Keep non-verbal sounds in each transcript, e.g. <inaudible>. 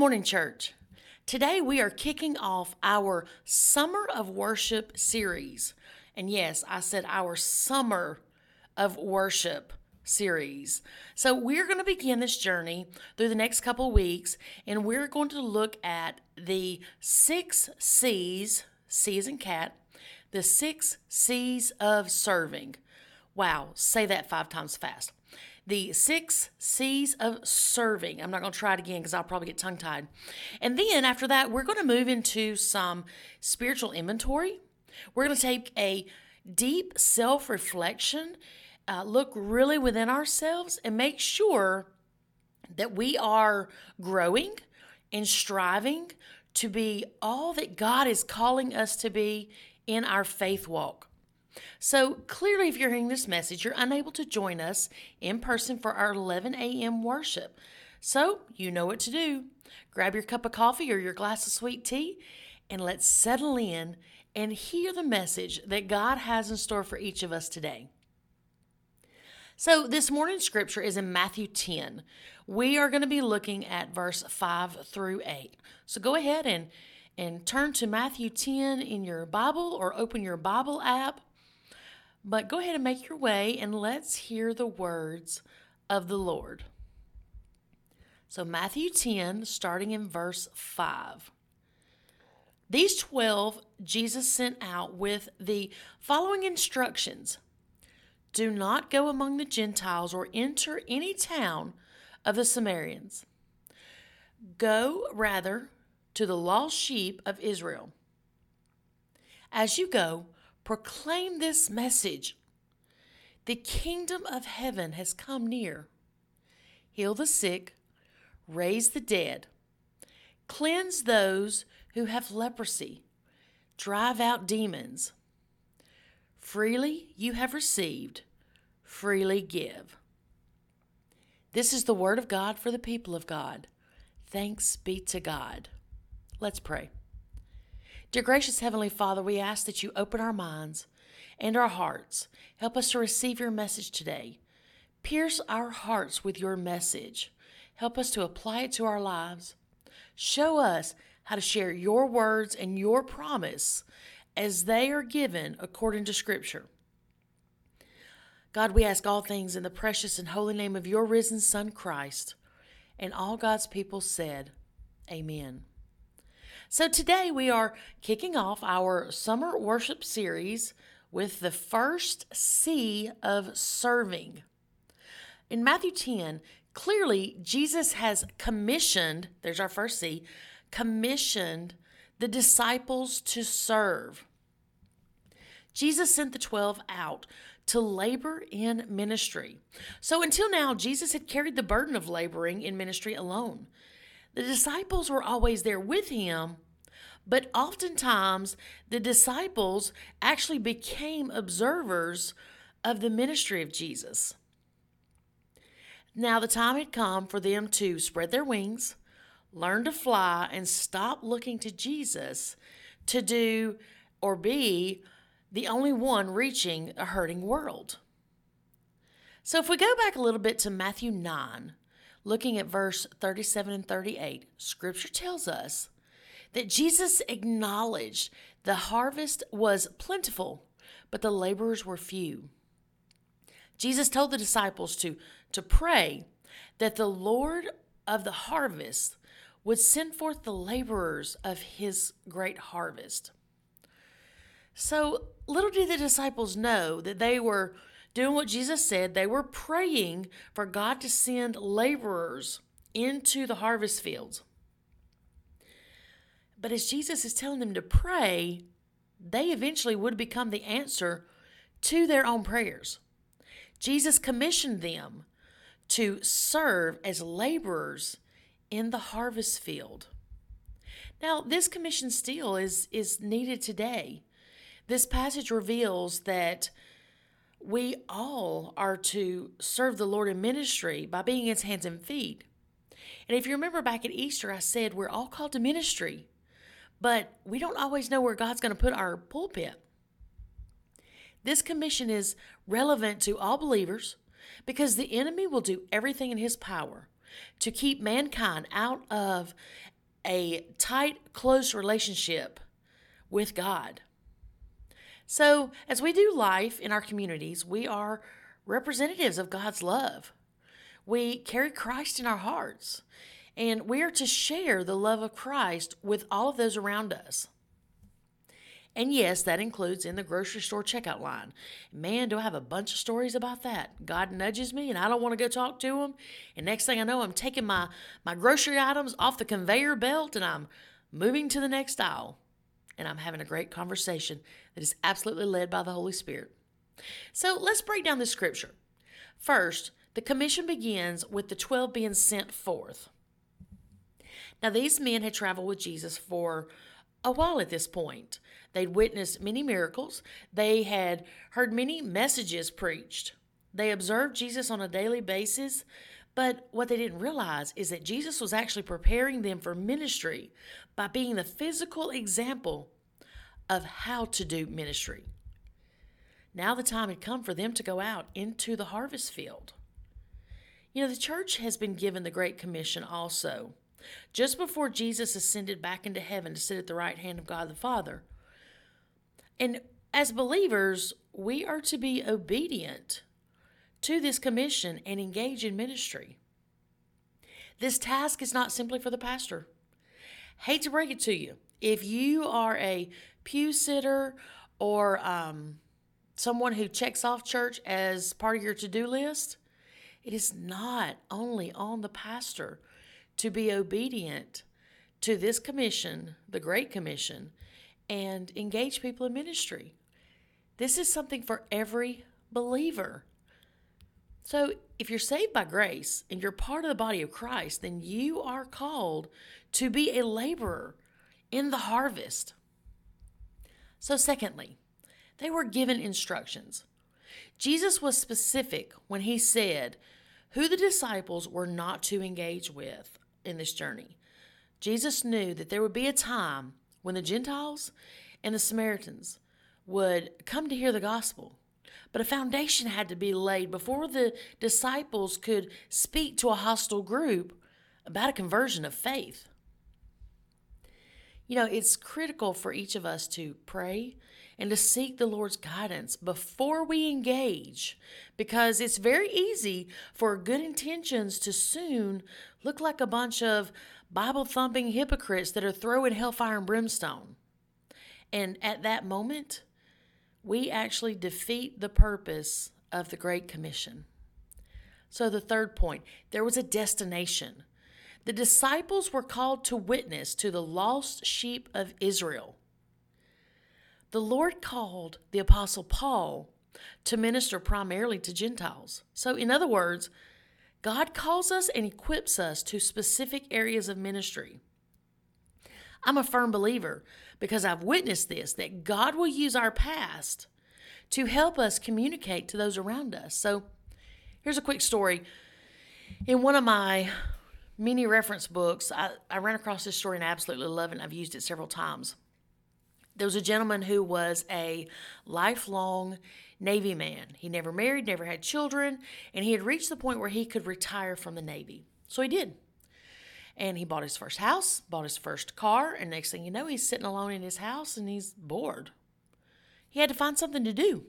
morning, church. Today we are kicking off our Summer of Worship series. And yes, I said our Summer of Worship series. So we're going to begin this journey through the next couple weeks, and we're going to look at the six C's, C's cat, the six C's of serving. Wow, say that five times fast the six C's of serving. I'm not going to try it again because I'll probably get tongue tied. And then after that, we're going to move into some spiritual inventory. We're going to take a deep self reflection, uh, look really within ourselves, and make sure that we are growing and striving to be all that God is calling us to be in our faith walk. So clearly, if you're hearing this message, you're unable to join us in person for our 11 a.m. worship. So you know what to do. Grab your cup of coffee or your glass of sweet tea and let's settle in and hear the message that God has in store for each of us today. So, this morning's scripture is in Matthew 10. We are going to be looking at verse 5 through 8. So, go ahead and, and turn to Matthew 10 in your Bible or open your Bible app but go ahead and make your way and let's hear the words of the Lord. So, Matthew 10, starting in verse 5. These 12 Jesus sent out with the following instructions Do not go among the Gentiles or enter any town of the Samaritans. Go rather to the lost sheep of Israel. As you go, Proclaim this message The kingdom of heaven has come near. Heal the sick, raise the dead, cleanse those who have leprosy, drive out demons. Freely you have received, freely give. This is the word of God for the people of God. Thanks be to God. Let's pray. Dear gracious Heavenly Father, we ask that you open our minds and our hearts. Help us to receive your message today. Pierce our hearts with your message. Help us to apply it to our lives. Show us how to share your words and your promise as they are given according to Scripture. God, we ask all things in the precious and holy name of your risen Son, Christ. And all God's people said, Amen. So today we are kicking off our summer worship series with the first C of serving. In Matthew 10, clearly Jesus has commissioned, there's our first C, commissioned the disciples to serve. Jesus sent the 12 out to labor in ministry. So until now, Jesus had carried the burden of laboring in ministry alone. The disciples were always there with him, but oftentimes the disciples actually became observers of the ministry of Jesus. Now the time had come for them to spread their wings, learn to fly, and stop looking to Jesus to do or be the only one reaching a hurting world. So if we go back a little bit to Matthew 9, looking at verse 37 and 38, scripture tells us that Jesus acknowledged the harvest was plentiful, but the laborers were few. Jesus told the disciples to, to pray that the Lord of the harvest would send forth the laborers of his great harvest. So little did the disciples know that they were doing what Jesus said. They were praying for God to send laborers into the harvest fields. But as Jesus is telling them to pray, they eventually would become the answer to their own prayers. Jesus commissioned them to serve as laborers in the harvest field. Now, this commission still is, is needed today. This passage reveals that we all are to serve the Lord in ministry by being his hands and feet. And if you remember back at Easter, I said we're all called to ministry, but we don't always know where God's going to put our pulpit. This commission is relevant to all believers because the enemy will do everything in his power to keep mankind out of a tight, close relationship with God. So, as we do life in our communities, we are representatives of God's love. We carry Christ in our hearts, and we are to share the love of Christ with all of those around us. And yes, that includes in the grocery store checkout line. Man, do I have a bunch of stories about that. God nudges me and I don't want to go talk to him. And next thing I know, I'm taking my, my grocery items off the conveyor belt and I'm moving to the next aisle. And I'm having a great conversation that is absolutely led by the Holy Spirit. So let's break down the scripture. First, the commission begins with the 12 being sent forth. Now, these men had traveled with Jesus for a while at this point. They'd witnessed many miracles, they had heard many messages preached. They observed Jesus on a daily basis, but what they didn't realize is that Jesus was actually preparing them for ministry by being the physical example of how to do ministry. Now the time had come for them to go out into the harvest field. You know, the church has been given the Great Commission also. Just before Jesus ascended back into heaven to sit at the right hand of God the Father. And as believers, we are to be obedient to this commission and engage in ministry. This task is not simply for the pastor. Hate to break it to you. If you are a pew sitter or um, someone who checks off church as part of your to do list, it is not only on the pastor to be obedient to this commission, the Great Commission, and engage people in ministry. This is something for every believer. So, if you're saved by grace and you're part of the body of Christ, then you are called to be a laborer in the harvest. So, secondly, they were given instructions. Jesus was specific when he said who the disciples were not to engage with in this journey. Jesus knew that there would be a time when the Gentiles and the Samaritans would come to hear the gospel. But a foundation had to be laid before the disciples could speak to a hostile group about a conversion of faith. You know, it's critical for each of us to pray and to seek the Lord's guidance before we engage because it's very easy for good intentions to soon look like a bunch of Bible thumping hypocrites that are throwing hellfire and brimstone. And at that moment, we actually defeat the purpose of the Great Commission. So, the third point there was a destination. The disciples were called to witness to the lost sheep of Israel. The Lord called the Apostle Paul to minister primarily to Gentiles. So, in other words, God calls us and equips us to specific areas of ministry. I'm a firm believer because I've witnessed this that God will use our past to help us communicate to those around us. So, here's a quick story. In one of my many reference books, I, I ran across this story and I absolutely love it. And I've used it several times. There was a gentleman who was a lifelong Navy man. He never married, never had children, and he had reached the point where he could retire from the Navy. So he did. And he bought his first house, bought his first car, and next thing you know, he's sitting alone in his house and he's bored. He had to find something to do.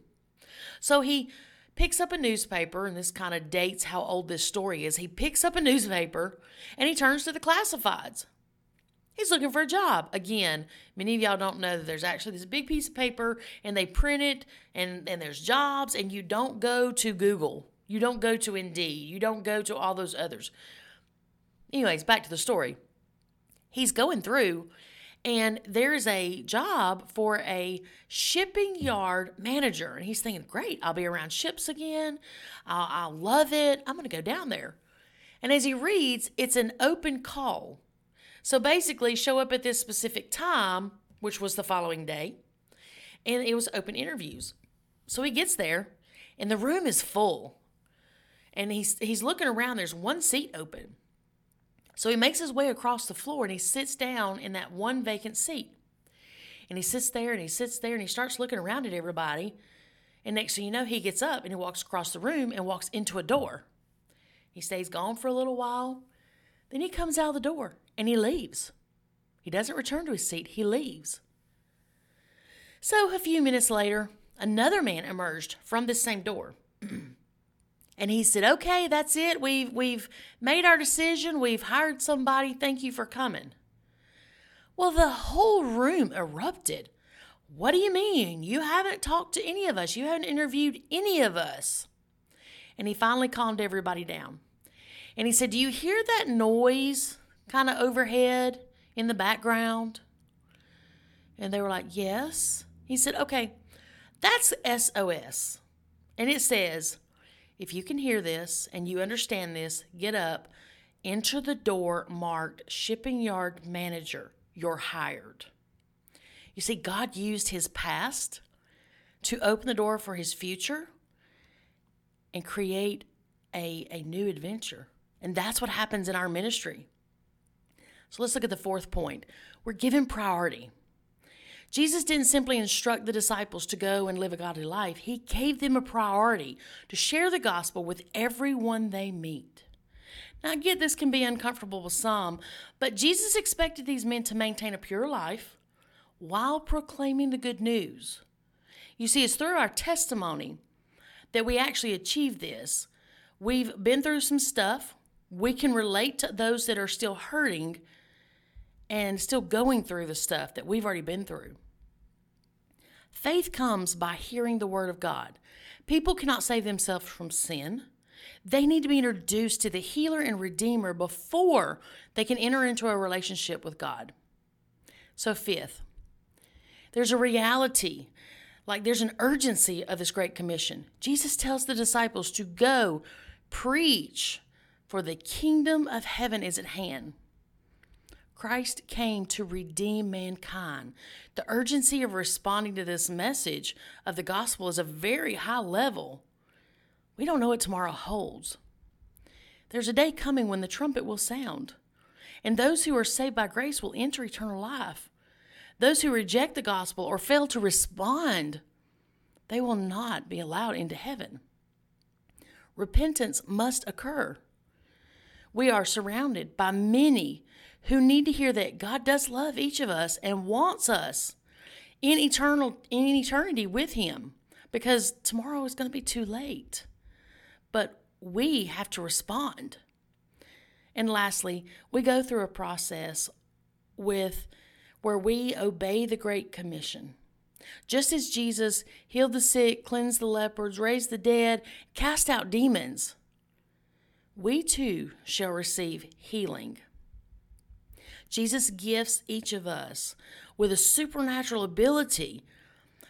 So he picks up a newspaper, and this kind of dates how old this story is. He picks up a newspaper and he turns to the classifieds. He's looking for a job. Again, many of y'all don't know that there's actually this big piece of paper and they print it and, and there's jobs, and you don't go to Google. You don't go to Indeed. You don't go to all those others. Anyways, back to the story. He's going through and there's a job for a shipping yard manager. And he's thinking, great, I'll be around ships again. I'll, I'll love it. I'm going to go down there. And as he reads, it's an open call. So basically, show up at this specific time, which was the following day, and it was open interviews. So he gets there, and the room is full. And he's he's looking around. There's one seat open. So he makes his way across the floor and he sits down in that one vacant seat. And he sits there and he sits there and he starts looking around at everybody. And next thing you know, he gets up and he walks across the room and walks into a door. He stays gone for a little while. Then he comes out of the door and he leaves. He doesn't return to his seat, he leaves. So, a few minutes later, another man emerged from this same door. <clears throat> and he said, "Okay, that's it. We've we've made our decision. We've hired somebody. Thank you for coming." Well, the whole room erupted. What do you mean? You haven't talked to any of us. You haven't interviewed any of us. And he finally calmed everybody down. And he said, Do you hear that noise kind of overhead in the background? And they were like, Yes. He said, Okay, that's SOS. And it says, If you can hear this and you understand this, get up, enter the door marked shipping yard manager. You're hired. You see, God used his past to open the door for his future and create a, a new adventure. And that's what happens in our ministry. So let's look at the fourth point. We're given priority. Jesus didn't simply instruct the disciples to go and live a godly life, He gave them a priority to share the gospel with everyone they meet. Now, I get this can be uncomfortable with some, but Jesus expected these men to maintain a pure life while proclaiming the good news. You see, it's through our testimony that we actually achieve this. We've been through some stuff. We can relate to those that are still hurting and still going through the stuff that we've already been through. Faith comes by hearing the Word of God. People cannot save themselves from sin. They need to be introduced to the healer and redeemer before they can enter into a relationship with God. So, fifth, there's a reality, like there's an urgency of this Great Commission. Jesus tells the disciples to go preach, for the kingdom of heaven is at hand. Christ came to redeem mankind. The urgency of responding to this message of the gospel is a very high level. We don't know what tomorrow holds. There's a day coming when the trumpet will sound, and those who are saved by grace will enter eternal life. Those who reject the gospel or fail to respond, they will not be allowed into heaven. Repentance must occur. We are surrounded by many who need to hear that God does love each of us and wants us in eternal in eternity with him because tomorrow is going to be too late. But we have to respond. And lastly, we go through a process with where we obey the Great Commission. Just as Jesus healed the sick, cleansed the lepers, raised the dead, cast out demons, we too shall receive healing. Jesus gifts each of us with a supernatural ability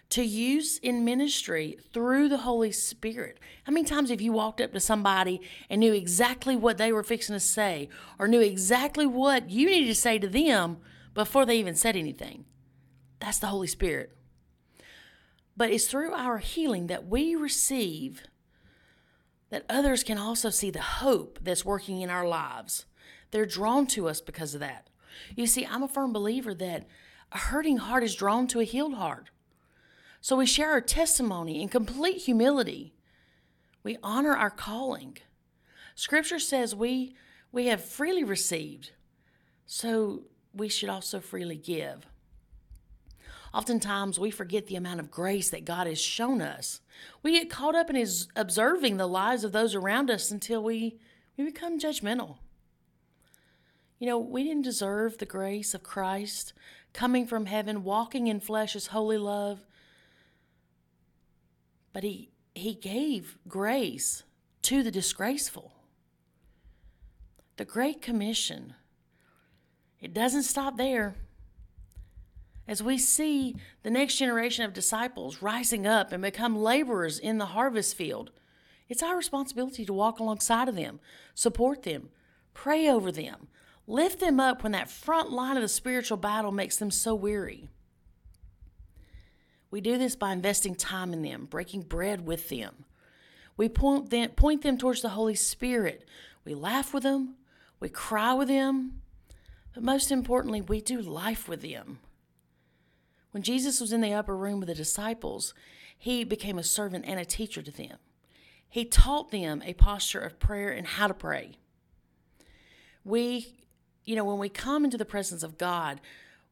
to use in ministry through the Holy Spirit. How many times have you walked up to somebody and knew exactly what they were fixing to say or knew exactly what you needed to say to them before they even said anything. That's the Holy Spirit. But it's through our healing that we receive that others can also see the hope that's working in our lives. They're drawn to us because of that. You see, I'm a firm believer that a hurting heart is drawn to a healed heart. So we share our testimony in complete humility. We honor our calling. Scripture says we we have freely received. So we should also freely give. Oftentimes, we forget the amount of grace that God has shown us. We get caught up in his observing the lives of those around us until we, we become judgmental. You know, we didn't deserve the grace of Christ coming from heaven, walking in flesh as holy love. But he, he gave grace to the disgraceful. The Great Commission it doesn't stop there. As we see the next generation of disciples rising up and become laborers in the harvest field, it's our responsibility to walk alongside of them, support them, pray over them, lift them up when that front line of the spiritual battle makes them so weary. We do this by investing time in them, breaking bread with them. We point them, point them towards the Holy Spirit. We laugh with them, we cry with them, but most importantly, we do life with them. When Jesus was in the upper room with the disciples, he became a servant and a teacher to them. He taught them a posture of prayer and how to pray. We you know, when we come into the presence of God,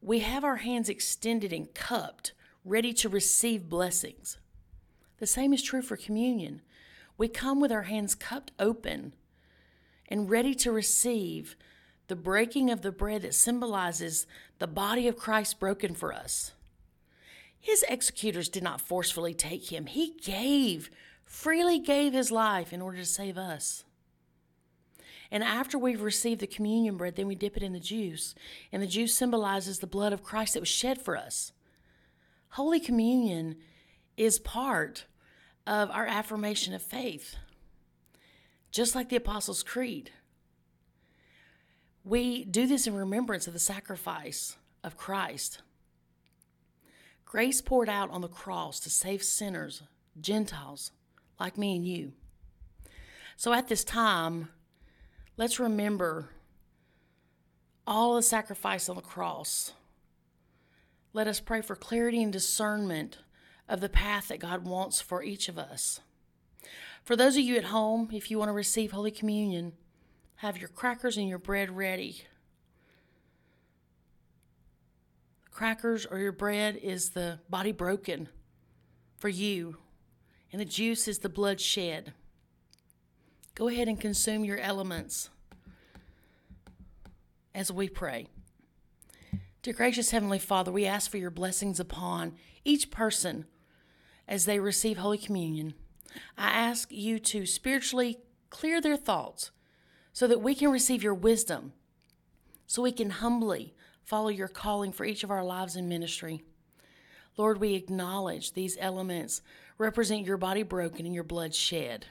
we have our hands extended and cupped, ready to receive blessings. The same is true for communion. We come with our hands cupped open and ready to receive the breaking of the bread that symbolizes the body of Christ broken for us. His executors did not forcefully take him, he gave, freely gave his life in order to save us. And after we've received the communion bread, then we dip it in the juice. And the juice symbolizes the blood of Christ that was shed for us. Holy Communion is part of our affirmation of faith, just like the Apostles' Creed. We do this in remembrance of the sacrifice of Christ. Grace poured out on the cross to save sinners, Gentiles like me and you. So at this time, let's remember all the sacrifice on the cross. Let us pray for clarity and discernment of the path that God wants for each of us. For those of you at home, if you want to receive Holy Communion, have your crackers and your bread ready. Crackers or your bread is the body broken for you, and the juice is the blood shed. Go ahead and consume your elements as we pray. Dear gracious Heavenly Father, we ask for your blessings upon each person as they receive Holy Communion. I ask you to spiritually clear their thoughts so that we can receive your wisdom, so we can humbly follow your calling for each of our lives and ministry. Lord, we acknowledge these elements represent your body broken and your blood shed.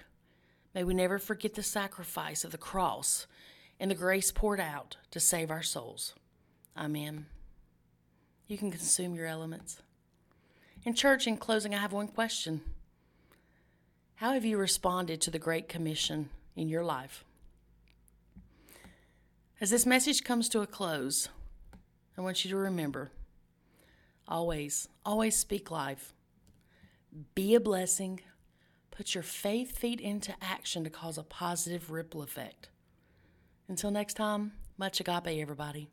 May we never forget the sacrifice of the cross and the grace poured out to save our souls. Amen. You can consume your elements. In church, in closing, I have one question How have you responded to the Great Commission in your life? As this message comes to a close, I want you to remember always, always speak life. Be a blessing. Put your faith feet into action to cause a positive ripple effect. Until next time, much agape, everybody.